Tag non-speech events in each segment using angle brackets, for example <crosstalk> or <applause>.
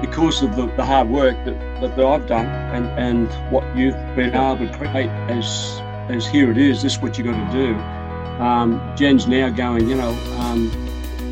because of the, the hard work that, that, that I've done and, and what you've been able to create as as here it is, this is what you got to do. Um, Jen's now going, you know, um,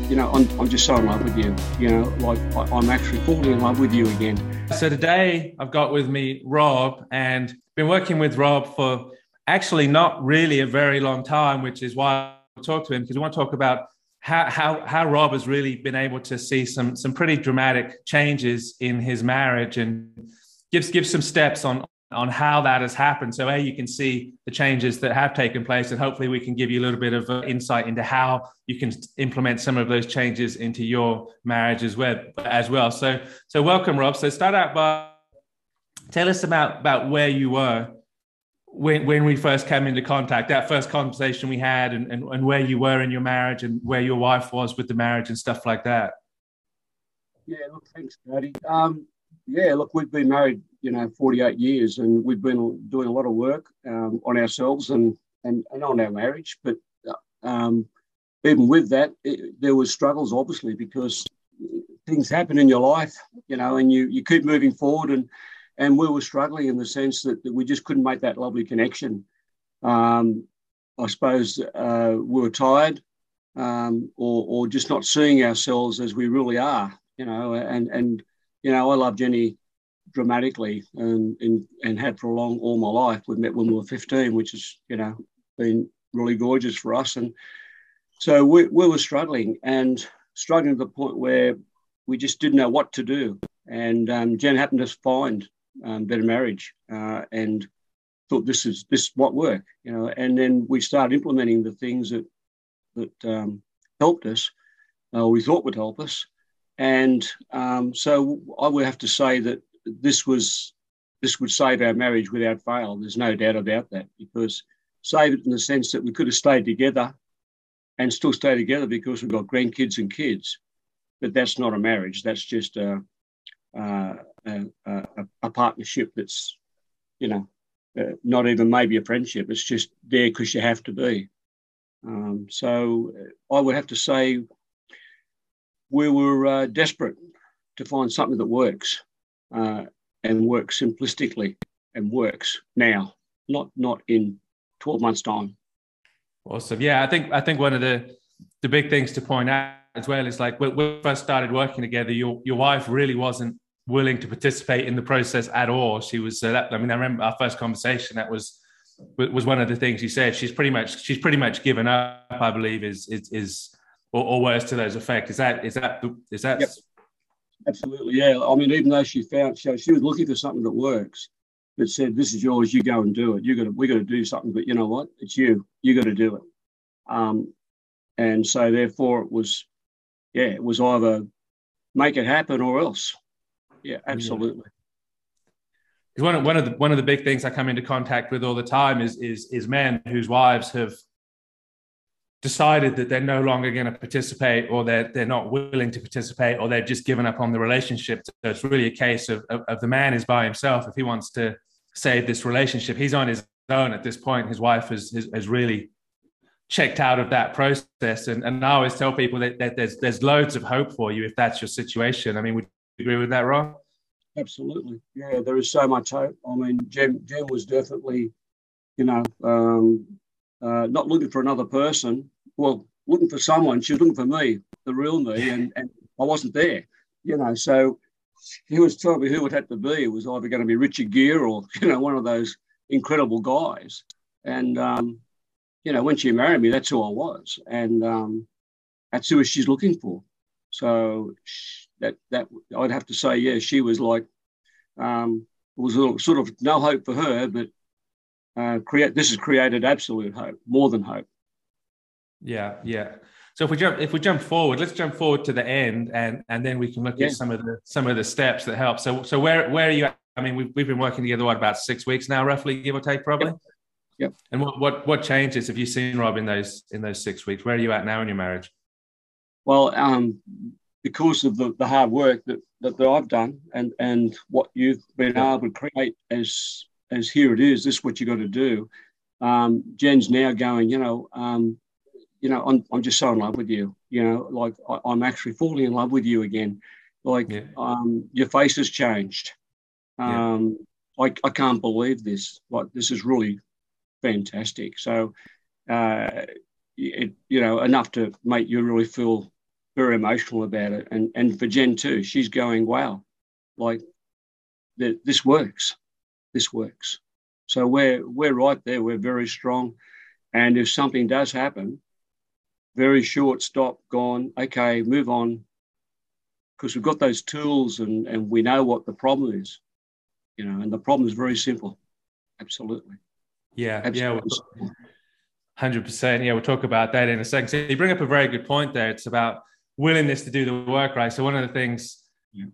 you know, I'm, I'm just so in love with you. You know, like I'm actually falling in love with you again. So today I've got with me Rob and been working with Rob for actually not really a very long time, which is why I talk to him because we want to talk about how, how, how Rob has really been able to see some, some pretty dramatic changes in his marriage and gives, gives some steps on, on how that has happened. So, A, you can see the changes that have taken place, and hopefully, we can give you a little bit of uh, insight into how you can implement some of those changes into your marriage as well. As well. So, so welcome, Rob. So, start out by tell us about, about where you were when, when we first came into contact, that first conversation we had, and, and, and where you were in your marriage and where your wife was with the marriage and stuff like that. Yeah, look, thanks, Daddy. Um, yeah, look, we've been married, you know, 48 years, and we've been doing a lot of work um, on ourselves and, and, and on our marriage. But um, even with that, it, there was struggles, obviously, because things happen in your life, you know, and you, you keep moving forward and and we were struggling in the sense that, that we just couldn't make that lovely connection. Um, I suppose uh, we were tired, um, or, or just not seeing ourselves as we really are, you know. And and you know, I love Jenny dramatically, and and, and had for a long all my life. We met when we were fifteen, which has you know been really gorgeous for us. And so we, we were struggling and struggling to the point where we just didn't know what to do. And um, Jen happened to find um, better marriage uh, and thought this is this what work you know. And then we started implementing the things that that um, helped us uh, we thought would help us. And um, so i would have to say that this was this would save our marriage without fail. There's no doubt about that because save it in the sense that we could have stayed together and still stay together because we've got grandkids and kids. But that's not a marriage. That's just a, uh, a, a, partnership that's, you know, uh, not even maybe a friendship. It's just there because you have to be. Um, so I would have to say we were uh, desperate to find something that works uh, and works simplistically and works now, not not in 12 months' time. Awesome. Yeah, I think I think one of the the big things to point out as well is like when we first started working together, your your wife really wasn't willing to participate in the process at all. She was. Uh, that, I mean, I remember our first conversation. That was was one of the things she said. She's pretty much she's pretty much given up. I believe is is, is or, or words to those effect. Is that is that is that? Yep. Absolutely, yeah. I mean, even though she found she, she was looking for something that works, that said, "This is yours. You go and do it. You got to we got to do something." But you know what? It's you. You got to do it. Um, and so therefore, it was, yeah, it was either make it happen or else. Yeah, absolutely. Because one of, one of the one of the big things I come into contact with all the time is is is men whose wives have decided that they're no longer going to participate or they're, they're not willing to participate or they've just given up on the relationship. So it's really a case of, of, of, the man is by himself. If he wants to save this relationship, he's on his own at this point. His wife has, has, has really checked out of that process. And, and I always tell people that, that there's, there's loads of hope for you if that's your situation. I mean, would agree with that, Ron? Absolutely. Yeah, there is so much hope. I mean, Jen, Jen was definitely, you know, um, uh, not looking for another person. Well, looking for someone. She was looking for me, the real me, <laughs> and, and I wasn't there, you know. So he was telling me who it had to be. It was either going to be Richard Gere or, <laughs> you know, one of those incredible guys. And, um, you know, when she married me, that's who I was. And um, that's who she's looking for. So that that I'd have to say, yeah, she was like um, was sort of no hope for her, but uh, create this has created absolute hope, more than hope. Yeah, yeah. So if we jump if we jump forward, let's jump forward to the end, and and then we can look yeah. at some of the some of the steps that help. So so where where are you? At? I mean, we've we've been working together what about six weeks now, roughly, give or take, probably. Yep. yep. And what what what changes have you seen, Rob, in those in those six weeks? Where are you at now in your marriage? Well, um, because of the, the hard work that, that, that I've done and, and what you've been able to create as as here it is, this is what you got to do. Um, Jen's now going, you know, um, you know, I'm, I'm just so in love with you. You know, like I, am actually falling in love with you again. Like yeah. um, your face has changed. Um, yeah. I, I can't believe this. Like this is really fantastic. So, uh, it, you know, enough to make you really feel very emotional about it. And and for Jen too, she's going, wow, like that this works. This works. So we're we're right there. We're very strong. And if something does happen, very short stop, gone, okay, move on. Because we've got those tools and, and we know what the problem is. You know, and the problem is very simple. Absolutely. Yeah, Absolutely. yeah. Hundred percent. Yeah, we'll talk about that in a second. So you bring up a very good point there. It's about willingness to do the work, right? So one of the things, yeah.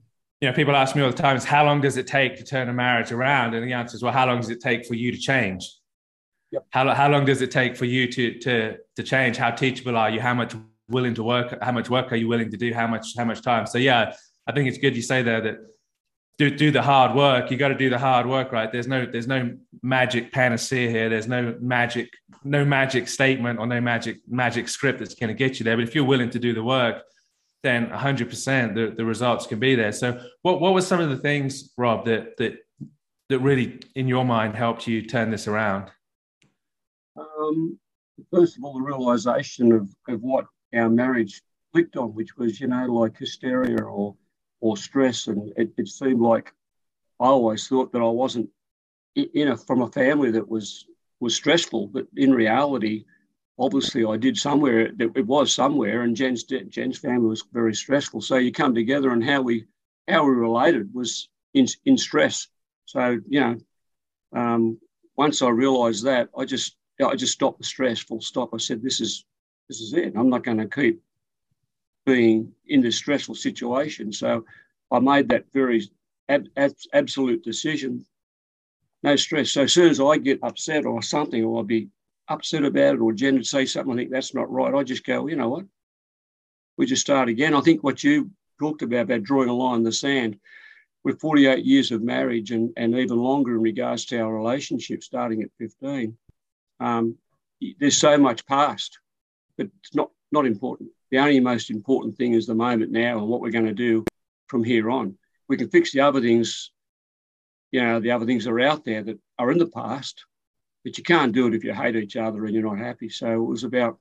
you know, people ask me all the time is how long does it take to turn a marriage around? And the answer is, well, how long does it take for you to change? Yep. How, how long does it take for you to to to change? How teachable are you? How much willing to work? How much work are you willing to do? How much how much time? So yeah, I think it's good you say there that do do the hard work. You got to do the hard work, right? There's no there's no magic panacea here. There's no magic no magic statement or no magic magic script that's going to get you there. But if you're willing to do the work, then 100% the, the results can be there. So what what were some of the things, Rob, that that that really in your mind helped you turn this around? Um, first of all, the realization of, of what our marriage clicked on, which was, you know, like hysteria or or stress. And it, it seemed like I always thought that I wasn't in a, from a family that was was stressful, but in reality, obviously I did somewhere. It was somewhere, and Jen's Jen's family was very stressful. So you come together, and how we how we related was in in stress. So you know, um, once I realised that, I just I just stopped the stress. Full stop. I said, "This is this is it. I'm not going to keep being in this stressful situation." So I made that very ab- ab- absolute decision. No stress. So as soon as I get upset or something, or I'll be upset about it, or Jen would say something, I think that's not right. I just go, you know what? We just start again. I think what you talked about about drawing a line in the sand with 48 years of marriage and, and even longer in regards to our relationship starting at 15 um, there's so much past, but it's not not important. The only most important thing is the moment now and what we're going to do from here on. We can fix the other things, you know, the other things that are out there that are in the past, but you can't do it if you hate each other and you're not happy. So it was about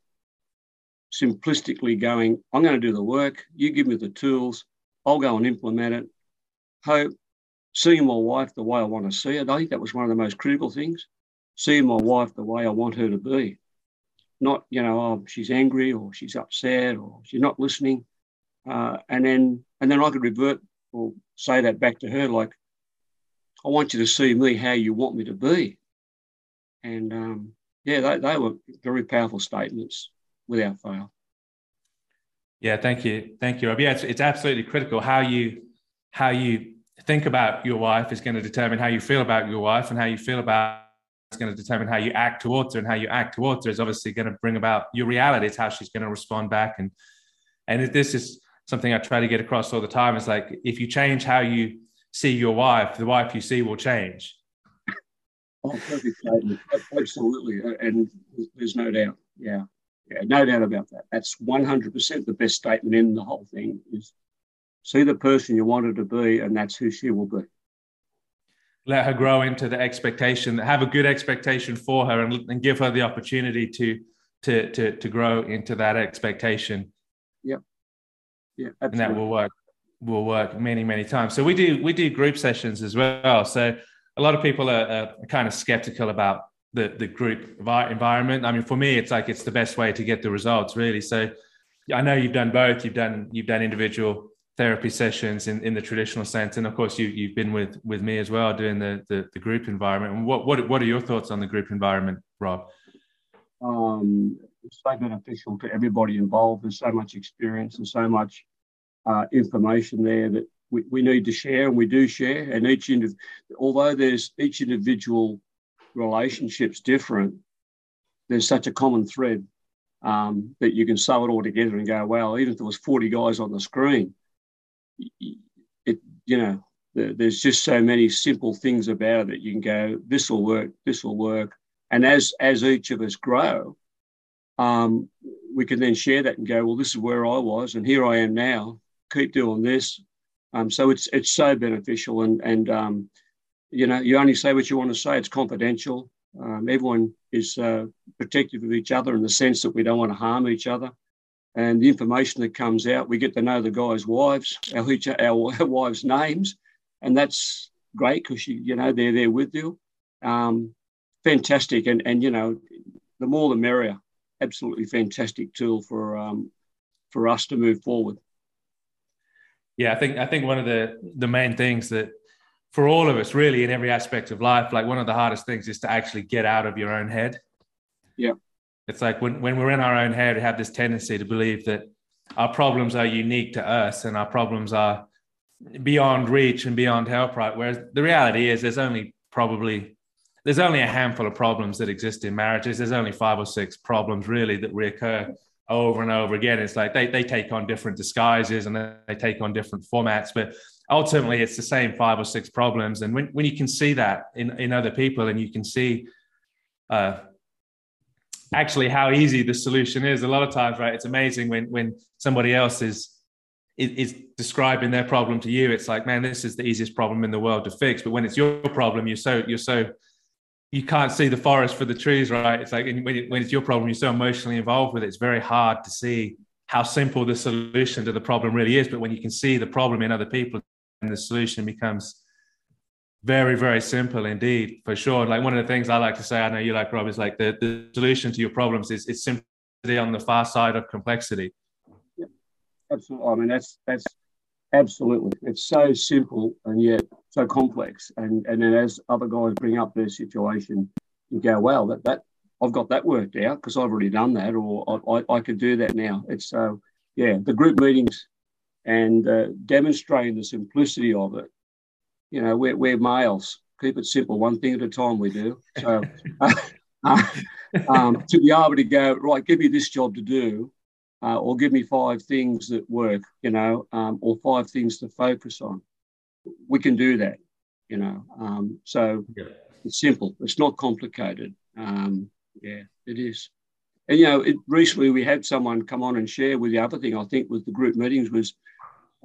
simplistically going, I'm going to do the work, you give me the tools, I'll go and implement it. Hope seeing my wife the way I want to see it. I think that was one of the most critical things seeing my wife the way I want her to be. Not, you know, oh, she's angry or she's upset or she's not listening. Uh, and then and then I could revert or say that back to her like, I want you to see me how you want me to be. And um, yeah, they, they were very powerful statements without fail. Yeah, thank you, thank you. Yeah, it's, it's absolutely critical how you how you think about your wife is going to determine how you feel about your wife and how you feel about it's going to determine how you act towards her and how you act towards her is obviously going to bring about your reality. It's how she's going to respond back. And and this is something i try to get across all the time. Is like if you change how you see your wife the wife you see will change. Oh absolutely. Uh, and there's no doubt. Yeah. Yeah no doubt about that. That's 100% the best statement in the whole thing is see the person you want her to be and that's who she will be let her grow into the expectation, have a good expectation for her, and, and give her the opportunity to to to to grow into that expectation. Yep. Yeah, absolutely. and that will work will work many many times. So we do we do group sessions as well. So a lot of people are, are kind of skeptical about the the group environment. I mean, for me, it's like it's the best way to get the results, really. So I know you've done both. You've done you've done individual therapy sessions in, in the traditional sense. And of course you, you've been with with me as well doing the, the, the group environment. And what, what what are your thoughts on the group environment rob? Um, it's so beneficial to everybody involved there's so much experience and so much uh, information there that we, we need to share and we do share. And each indiv- although there's each individual relationship's different there's such a common thread um, that you can sew it all together and go, well, even if there was 40 guys on the screen, it you know there's just so many simple things about it you can go this will work this will work and as as each of us grow um, we can then share that and go well this is where i was and here i am now keep doing this Um, so it's it's so beneficial, and and um, you know you only say what you want to say. It's confidential. Um, everyone is uh, protective of each other in the sense that we don't want to harm each other. And the information that comes out, we get to know the guys' wives, our, our, <laughs> wives' names, and that's great because you you know they're there with you. Um, fantastic, and and you know the more the merrier. Absolutely fantastic tool for um, for us to move forward. Yeah, I think I think one of the the main things that for all of us really in every aspect of life like one of the hardest things is to actually get out of your own head yeah it's like when, when we're in our own head we have this tendency to believe that our problems are unique to us and our problems are beyond reach and beyond help right? Whereas the reality is there's only probably there's only a handful of problems that exist in marriages. There's only five or six problems really that reoccur over and over again. It's like they, they take on different disguises and they take on different formats but ultimately it's the same five or six problems. And when, when you can see that in, in other people and you can see uh, actually how easy the solution is. A lot of times right it's amazing when when somebody else is, is describing their problem to you. It's like man this is the easiest problem in the world to fix. But when it's your problem you're so you're so you can't see the forest for the trees right? It's like when it's your problem you're so emotionally involved with it it's very hard to see how simple the solution to the problem really is. But when you can see the problem in other people and the solution becomes very very simple indeed for sure. Like one of the things i like to say i know you like rob is like the, the solution to your problems is it's simply on the far side of complexity. Yeah, absolutely. I mean that's that's absolutely it's so simple and yet so complex. And and then as other guys bring up their situation you go well that that i've got that worked out because i've already done that or I, I, I could do that now. It's so uh, yeah the group meetings and uh, demonstrating the simplicity of it. You know, we're, we're males. Keep it simple, one thing at a time. We do. So, <laughs> uh, um, to be able to go right, give me this job to do, uh, or give me five things that work. You know, um, or five things to focus on. We can do that. You know, um, so yeah. it's simple. It's not complicated. Um, yeah, it is. And you know, it, recently we had someone come on and share with the other thing I think with the group meetings was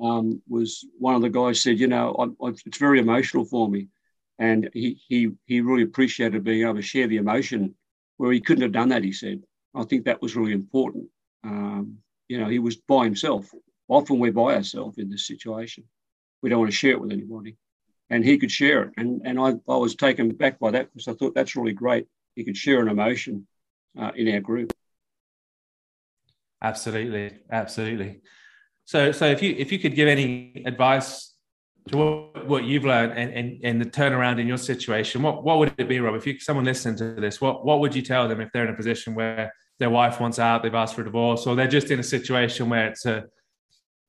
um, was one of the guys said, you know, I, I, it's very emotional for me, and he he he really appreciated being able to share the emotion where he couldn't have done that. He said, I think that was really important. Um, you know, he was by himself. Often we're by ourselves in this situation. We don't want to share it with anybody, and he could share it. And and I, I was taken back by that because I thought that's really great. He could share an emotion uh, in our group. Absolutely, absolutely. So, so if you if you could give any advice to what, what you've learned and, and and the turnaround in your situation, what what would it be, Rob? If you someone listened to this, what what would you tell them if they're in a position where their wife wants out, they've asked for a divorce, or they're just in a situation where it's a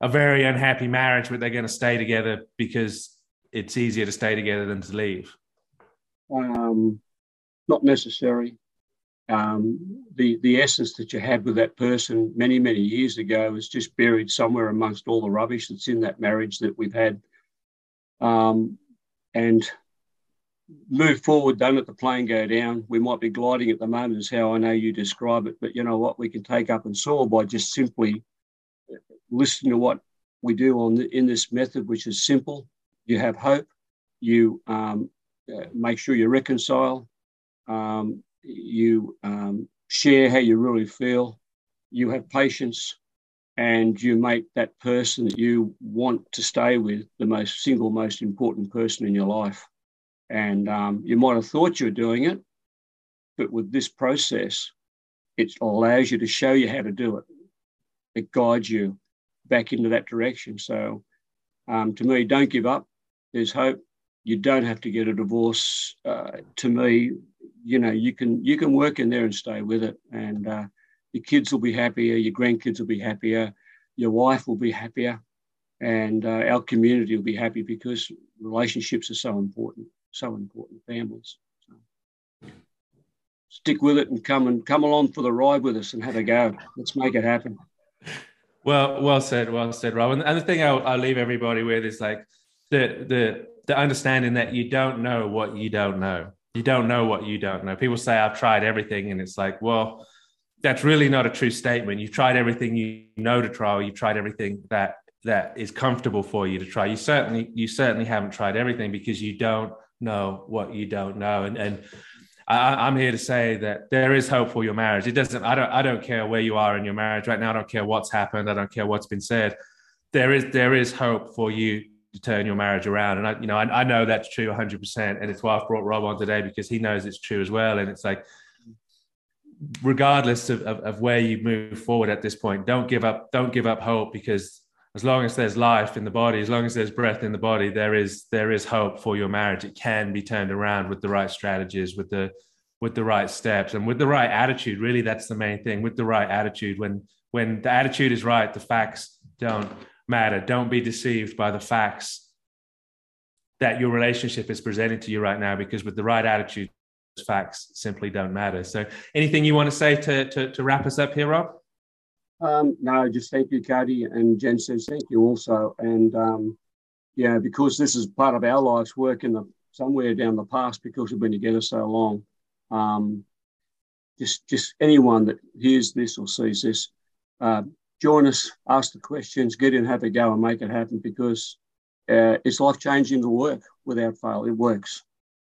a very unhappy marriage, but they're going to stay together because it's easier to stay together than to leave? Um, not necessary um, the the essence that you had with that person many many years ago is just buried somewhere amongst all the rubbish that's in that marriage that we've had. Um, and move forward don't let the plane go down. We might be gliding at the moment is how i know you describe it but you know what? We can take up and soar by just simply listening to what we do on the, in this method which is simple. You have hope. You um, uh, make sure you reconcile um, you um, share how you really feel, you have patience, and you make that person that you want to stay with the most single, most important person in your life. And um, you might have thought you were doing it, but with this process, it allows you to show you how to do it. It guides you back into that direction. So, um, to me, don't give up. There's hope. You don't have to get a divorce. Uh, to me, you know you can you can work in there and stay with it. And uh, your kids will be happier your grandkids will be happier your wife will be happier and uh, our community will be happy because relationships are so important so important families. So stick with it and come and come along for the ride with us and have a go. Let's make it happen. Well well said well said rob. And, the thing I'll, I'll leave everybody with is like the the the understanding that you don't know what you don't know you don't know what you don't know. People say, I've tried everything. And it's like, well, that's really not a true statement. You've tried everything you know to try, you've tried everything that that is comfortable for you to try. You certainly you certainly haven't tried everything because you don't know what you don't know. And and I, am here to say that there is hope for your marriage. It doesn't. I don't. I don't care where you are in your marriage right now. I don't care what's happened. I don't care what's been said. There is there is hope for you to turn your marriage around. And I, you know, I, I know that's true 100. percent And it's why I've brought Rob on today because he knows it's true as well. And it's like, regardless of, of, of where you move forward at this point, don't give up. Don't give up hope because as long as there's life in the body, as long as there's breath in the body, there is there is hope for your marriage. It can be turned around with the right strategies, with the with the right steps, and with the right attitude. Really, that's the main thing. With the right attitude, when when the attitude is right, the facts don't matter. Don't be deceived by the facts that your relationship is presenting to you right now, because with the right attitude, facts simply don't matter. So, anything you want to say to to, to wrap us up here, Rob? Um, no, just thank you, Cody. And Jen says thank you also. And um, yeah, because this is part of our life's work in the somewhere down the past because we've been together so long. Um, just just anyone that hears this or sees this, uh, join us, ask the questions, get in, have a go, and make it happen because uh, it's life changing to work without fail. It works.